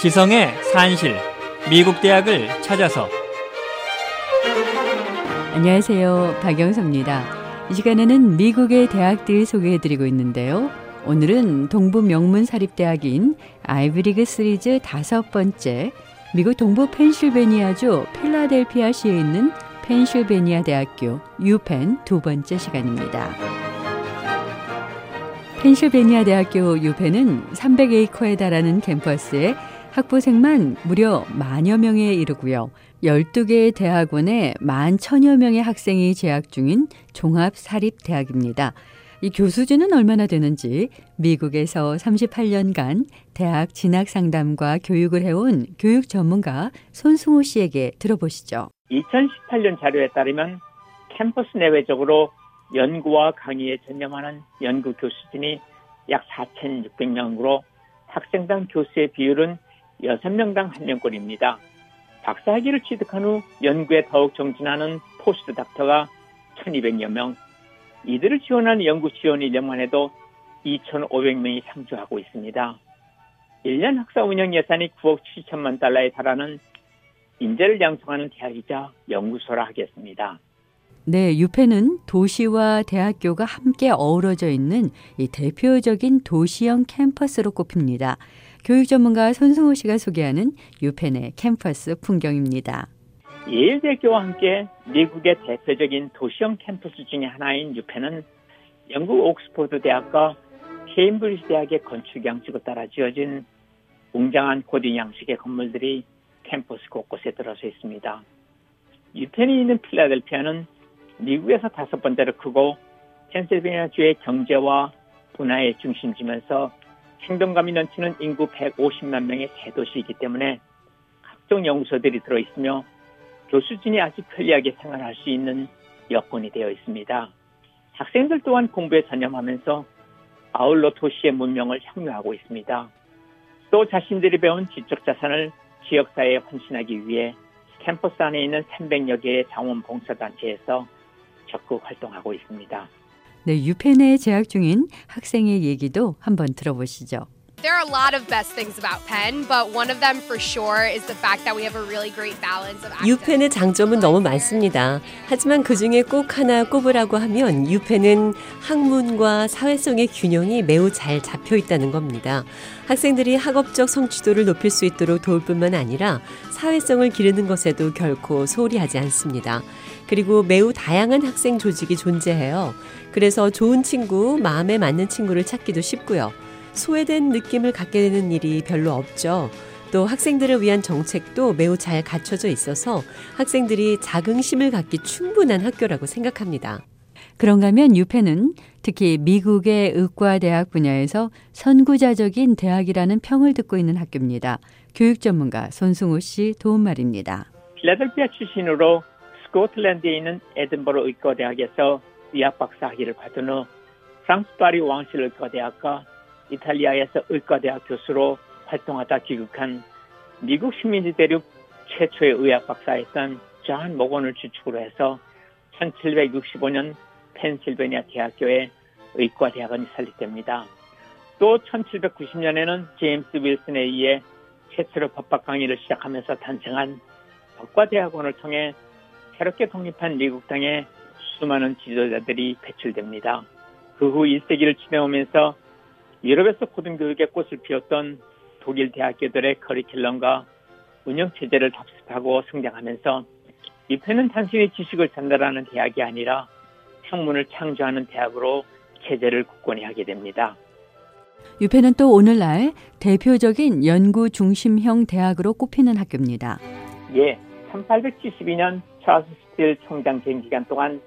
지성의 산실 미국 대학을 찾아서 안녕하세요. 박영서입니다. 이 시간에는 미국의 대학들 소개해 드리고 있는데요. 오늘은 동부 명문 사립 대학인 아이브리그 시리즈 다섯 번째 미국 동부 펜실베니아주 필라델피아시에 있는 펜실베니아 대학교 유펜 두 번째 시간입니다. 펜실베니아 대학교 유펜은 300에이커에 달하는 캠퍼스에 학부생만 무려 만여 명에 이르고요. 12개의 대학원에 만 천여 명의 학생이 재학 중인 종합사립대학입니다. 이 교수진은 얼마나 되는지 미국에서 38년간 대학 진학 상담과 교육을 해온 교육 전문가 손승호 씨에게 들어보시죠. 2018년 자료에 따르면 캠퍼스 내외적으로 연구와 강의에 전념하는 연구 교수진이 약 4,600명으로 학생당 교수의 비율은 6명당 1명꼴입니다. 박사학위를 취득한 후 연구에 더욱 정진하는 포스트 닥터가 1200여 명, 이들을 지원하는 연구 지원 인력만 해도 2,500명이 상주하고 있습니다. 1년 학사 운영 예산이 9억 7천만 달러에 달하는 인재를 양성하는 대학이자 연구소라 하겠습니다. 네, 유펜은 도시와 대학교가 함께 어우러져 있는 이 대표적인 도시형 캠퍼스로 꼽힙니다. 교육 전문가 손승호 씨가 소개하는 유펜의 캠퍼스 풍경입니다. 예일대교와 함께 미국의 대표적인 도시형 캠퍼스 중의 하나인 유펜은 영국 옥스퍼드 대학과 케임브리지 대학의 건축 양식을 따라 지어진 웅장한 고딩 양식의 건물들이 캠퍼스 곳곳에 들어서 있습니다. 유펜이 있는 필라델피아는 미국에서 다섯 번째로 크고 펜실베니아주의 경제와 문화의 중심지면서 행동감이 넘치는 인구 150만 명의 대도시이기 때문에 각종 연구소들이 들어있으며 교수진이 아주 편리하게 생활할 수 있는 여건이 되어 있습니다. 학생들 또한 공부에 전념하면서 아울러 도시의 문명을 향유하고 있습니다. 또 자신들이 배운 지적 자산을 지역사회에 헌신하기 위해 캠퍼스 안에 있는 300여 개의 자원봉사단체에서 적극 활동하고 있습니다. 네, 유펜에 재학 중인 학생의 얘기도 한번 들어보시죠. There are a lot of best things about Penn, but one of them for sure is the fact that we have a really great balance of 유펜의 장점은 너무 많습니다. 하지만 그 중에 꼭 하나 꼽으라고 하면 유펜은 학문과 사회성의 균형이 매우 잘 잡혀 있다는 겁니다. 학생들이 학업적 성취도를 높일 수 있도록 도울 뿐만 아니라 사회성을 기르는 것에도 결코 소홀히 하지 않습니다. 그리고 매우 다양한 학생 조직이 존재해요. 그래서 좋은 친구, 마음에 맞는 친구를 찾기도 쉽고요. 소외된 느낌을 갖게 되는 일이 별로 없죠. 또 학생들을 위한 정책도 매우 잘 갖춰져 있어서 학생들이 자긍심을 갖기 충분한 학교라고 생각합니다. 그런가 하면 유펜은 특히 미국의 의과대학 분야에서 선구자적인 대학이라는 평을 듣고 있는 학교입니다. 교육 전문가 손승호 씨 도움 말입니다. 필라델피아 출신으로 스코틀랜드에 있는 에든버러 의과대학에서 의학 박사 학위를 받은 후 프랑스 파리 왕실 의과대학과 이탈리아에서 의과대학 교수로 활동하다 귀국한 미국 식민지 대륙 최초의 의학 박사였던 존 모건을 주축으로 해서 1765년 펜실베니아 대학교에 의과대학원이 설립됩니다. 또 1790년에는 제임스 윌슨에 의해 최초로 법학 강의를 시작하면서 탄생한 법과대학원을 통해 새롭게 독립한 미국 땅에 수많은 지도자들이 배출됩니다. 그 후 1세기를 지내오면서 유럽에서 고등교육의 꽃을 피웠던 독일 대학교들의 커리큘럼과 운영체제를 답습하고 성장하면서 유펜은 단순히 지식을 전달하는 대학이 아니라 학문을 창조하는 대학으로 체제를 굳건히 하게 됩니다. 유펜은 또 오늘날 대표적인 연구 중심형 대학으로 꼽히는 학교입니다. 예, 1872년 찰스 스틸 총장 재임 기간 동안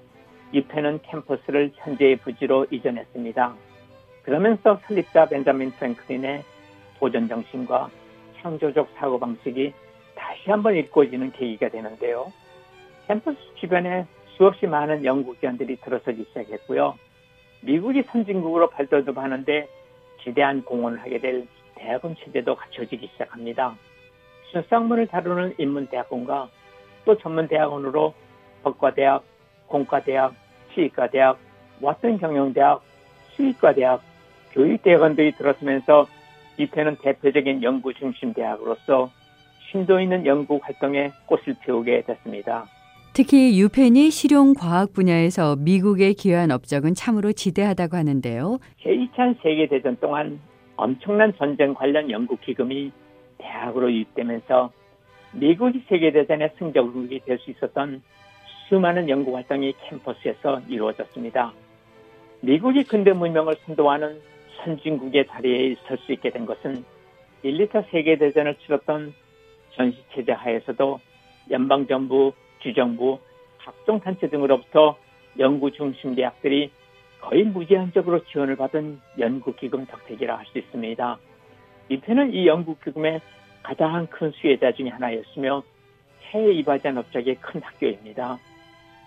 유펜은 캠퍼스를 현재의 부지로 이전했습니다. 그러면서 설립자 벤자민 프랭클린의 도전 정신과 창조적 사고 방식이 다시 한번 일궈지는 계기가 되는데요. 캠퍼스 주변에 수없이 많은 연구기관들이 들어서기 시작했고요. 미국이 선진국으로 발돋움 하는데 지대한 공헌을 하게 될 대학원 체제도 갖춰지기 시작합니다. 순수학문을 다루는 인문대학원과 또 전문대학원으로 법과대학, 공과대학, 치과대학, 왓슨 경영대학, 수의과대학, 교육대학원들이 들어서면서 유펜은 대표적인 연구 중심 대학으로서 심도 있는 연구 활동에 꽃을 피우게 됐습니다. 특히 유펜이 실용 과학 분야에서 미국에 기여한 업적은 참으로 지대하다고 하는데요. 제2차 세계 대전 동안 엄청난 전쟁 관련 연구 기금이 대학으로 유입되면서 미국이 세계대전의 승적국이 될 수 있었던 수많은 연구 활동이 캠퍼스에서 이루어졌습니다. 미국이 근대 문명을 선도하는 선진국의 자리에 설 수 있게 된 것은 1, 2차 세계대전을 치렀던 전시체제 하에서도 연방정부, 주정부, 각종 단체 등으로부터 연구 중심 대학들이 거의 무제한적으로 지원을 받은 연구기금 덕택이라 할 수 있습니다. 이편은 이 연구기금의 가장 큰 수혜자 중의 하나였으며 해외 이바지한 업적의 큰 학교입니다.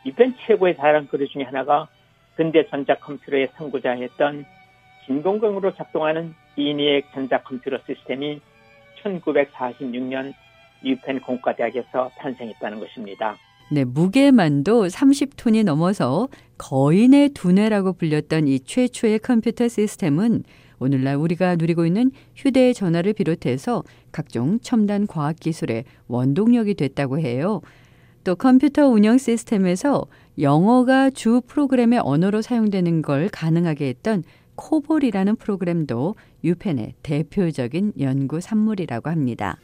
이편 최고의 자랑거리 중의 하나가 근대 전자 컴퓨터의 선구자였던 진공경으로 작동하는 이니액 전자 컴퓨터 시스템이 1946년 유펜 공과대학에서 탄생했다는 것입니다. 네, 무게만도 30톤이 넘어서 거인의 두뇌라고 불렸던 이 최초의 컴퓨터 시스템은 오늘날 우리가 누리고 있는 휴대전화를 비롯해서 각종 첨단 과학기술의 원동력이 됐다고 해요. 또 컴퓨터 운영 시스템에서 영어가 주 프로그램의 언어로 사용되는 걸 가능하게 했던 코볼이라는 프로그램도 유펜의 대표적인 연구 산물이라고 합니다.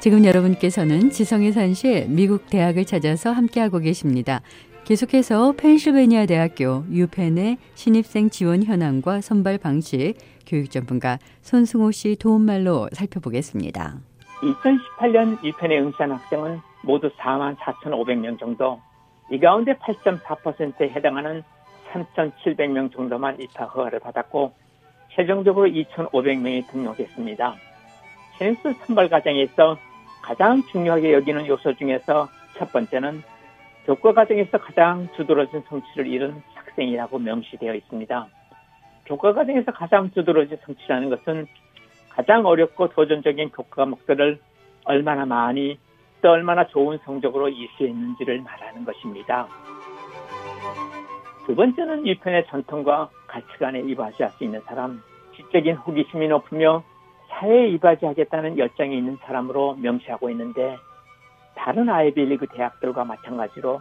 지금 여러분께서는 지성의 산실 미국 대학을 찾아서 함께하고 계십니다. 계속해서 펜실베니아 대학교 유펜의 신입생 지원 현황과 선발 방식 교육 전문가 손승호 씨 도움말로 살펴보겠습니다. 2018년 유펜에 응시한 학생은 모두 4만 4,500명 정도, 이 가운데 8.4%에 해당하는 3,700명 정도만 입학 허가를 받았고 최종적으로 2,500명이 등록했습니다. 신입수 선발 과정에서 가장 중요하게 여기는 요소 중에서 첫 번째는 교과 과정에서 가장 두드러진 성취를 이룬 학생이라고 명시되어 있습니다. 교과 과정에서 가장 두드러진 성취라는 것은 가장 어렵고 도전적인 교과 과목들을 얼마나 많이 또 얼마나 좋은 성적으로 이수했는지를 말하는 것입니다. 두 번째는 일편의 전통과 가치관에 이바지할 수 있는 사람, 지적인 호기심이 높으며 사회에 이바지하겠다는 열정이 있는 사람으로 명시하고 있는데 다른 아이비리그 대학들과 마찬가지로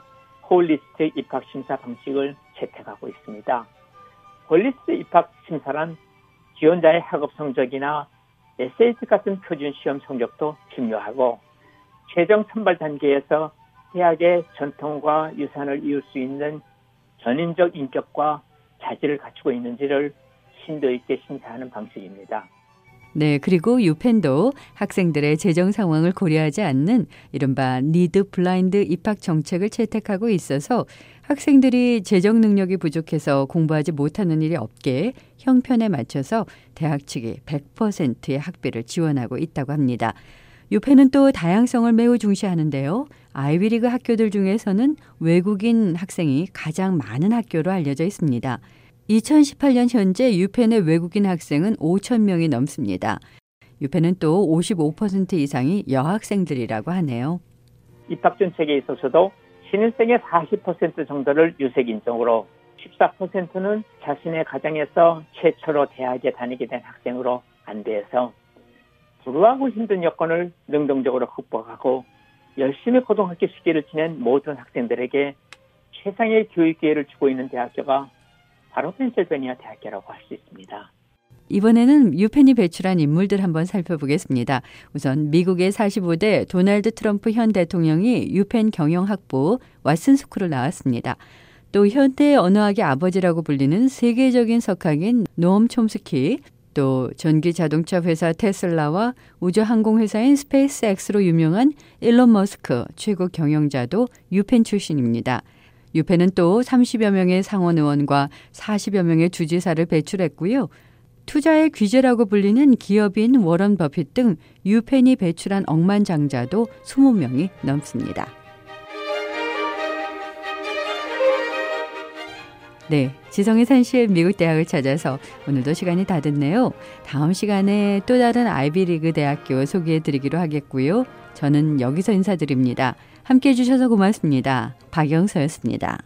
holistic 입학 심사 방식을 채택하고 있습니다. holistic 입학 심사란 지원자의 학업 성적이나 SAT 같은 표준 시험 성적도 중요하고 최종 선발 단계에서 대학의 전통과 유산을 이을 수 있는 전인적 인격과 자질을 갖추고 있는지를 심도 있게 심사하는 방식입니다. 네, 그리고 유펜도 학생들의 재정 상황을 고려하지 않는 이른바 니드 블라인드 입학 정책을 채택하고 있어서 학생들이 재정 능력이 부족해서 공부하지 못하는 일이 없게 형편에 맞춰서 대학 측이 100%의 학비를 지원하고 있다고 합니다. 유펜은 또 다양성을 매우 중시하는데요. 아이비리그 학교들 중에서는 외국인 학생이 가장 많은 학교로 알려져 있습니다. 2018년 현재 유펜의 외국인 학생은 5천 명이 넘습니다. 유펜은 또 55% 이상이 여학생들이라고 하네요. 입학 정책에 있어서도 신입생의 40% 정도를 유색 인종으로 14%는 자신의 가정에서 최초로 대학에 다니게 된 학생으로 안대해서 불우하고 힘든 여건을 능동적으로 극복하고 열심히 고등학교 시기를 지낸 모든 학생들에게 최상의 교육 기회를 주고 있는 대학교가 바로 펜실베니아 대학교라고 할 수 있습니다. 이번에는 유펜이 배출한 인물들 한번 살펴보겠습니다. 우선 미국의 45대 도널드 트럼프 현 대통령이 유펜 경영학부 왓슨 스쿨을 나왔습니다. 또 현대 언어학의 아버지라고 불리는 세계적인 석학인 노엄 촘스키, 또 전기 자동차 회사 테슬라와 우주 항공 회사인 스페이스X로 유명한 일론 머스크 최고 경영자도 유펜 출신입니다. 유펜은 또 30여 명의 상원 의원과 40여 명의 주지사를 배출했고요. 투자의 귀재라고 불리는 기업인 워런 버핏 등 유펜이 배출한 억만장자도 20명이 넘습니다. 네, 지성의 산실 미국 대학을 찾아서 오늘도 시간이 다 됐네요. 다음 시간에 또 다른 아이비리그 대학교 소개해 드리기로 하겠고요. 저는 여기서 인사드립니다. 함께 해주셔서 고맙습니다. 박영서였습니다.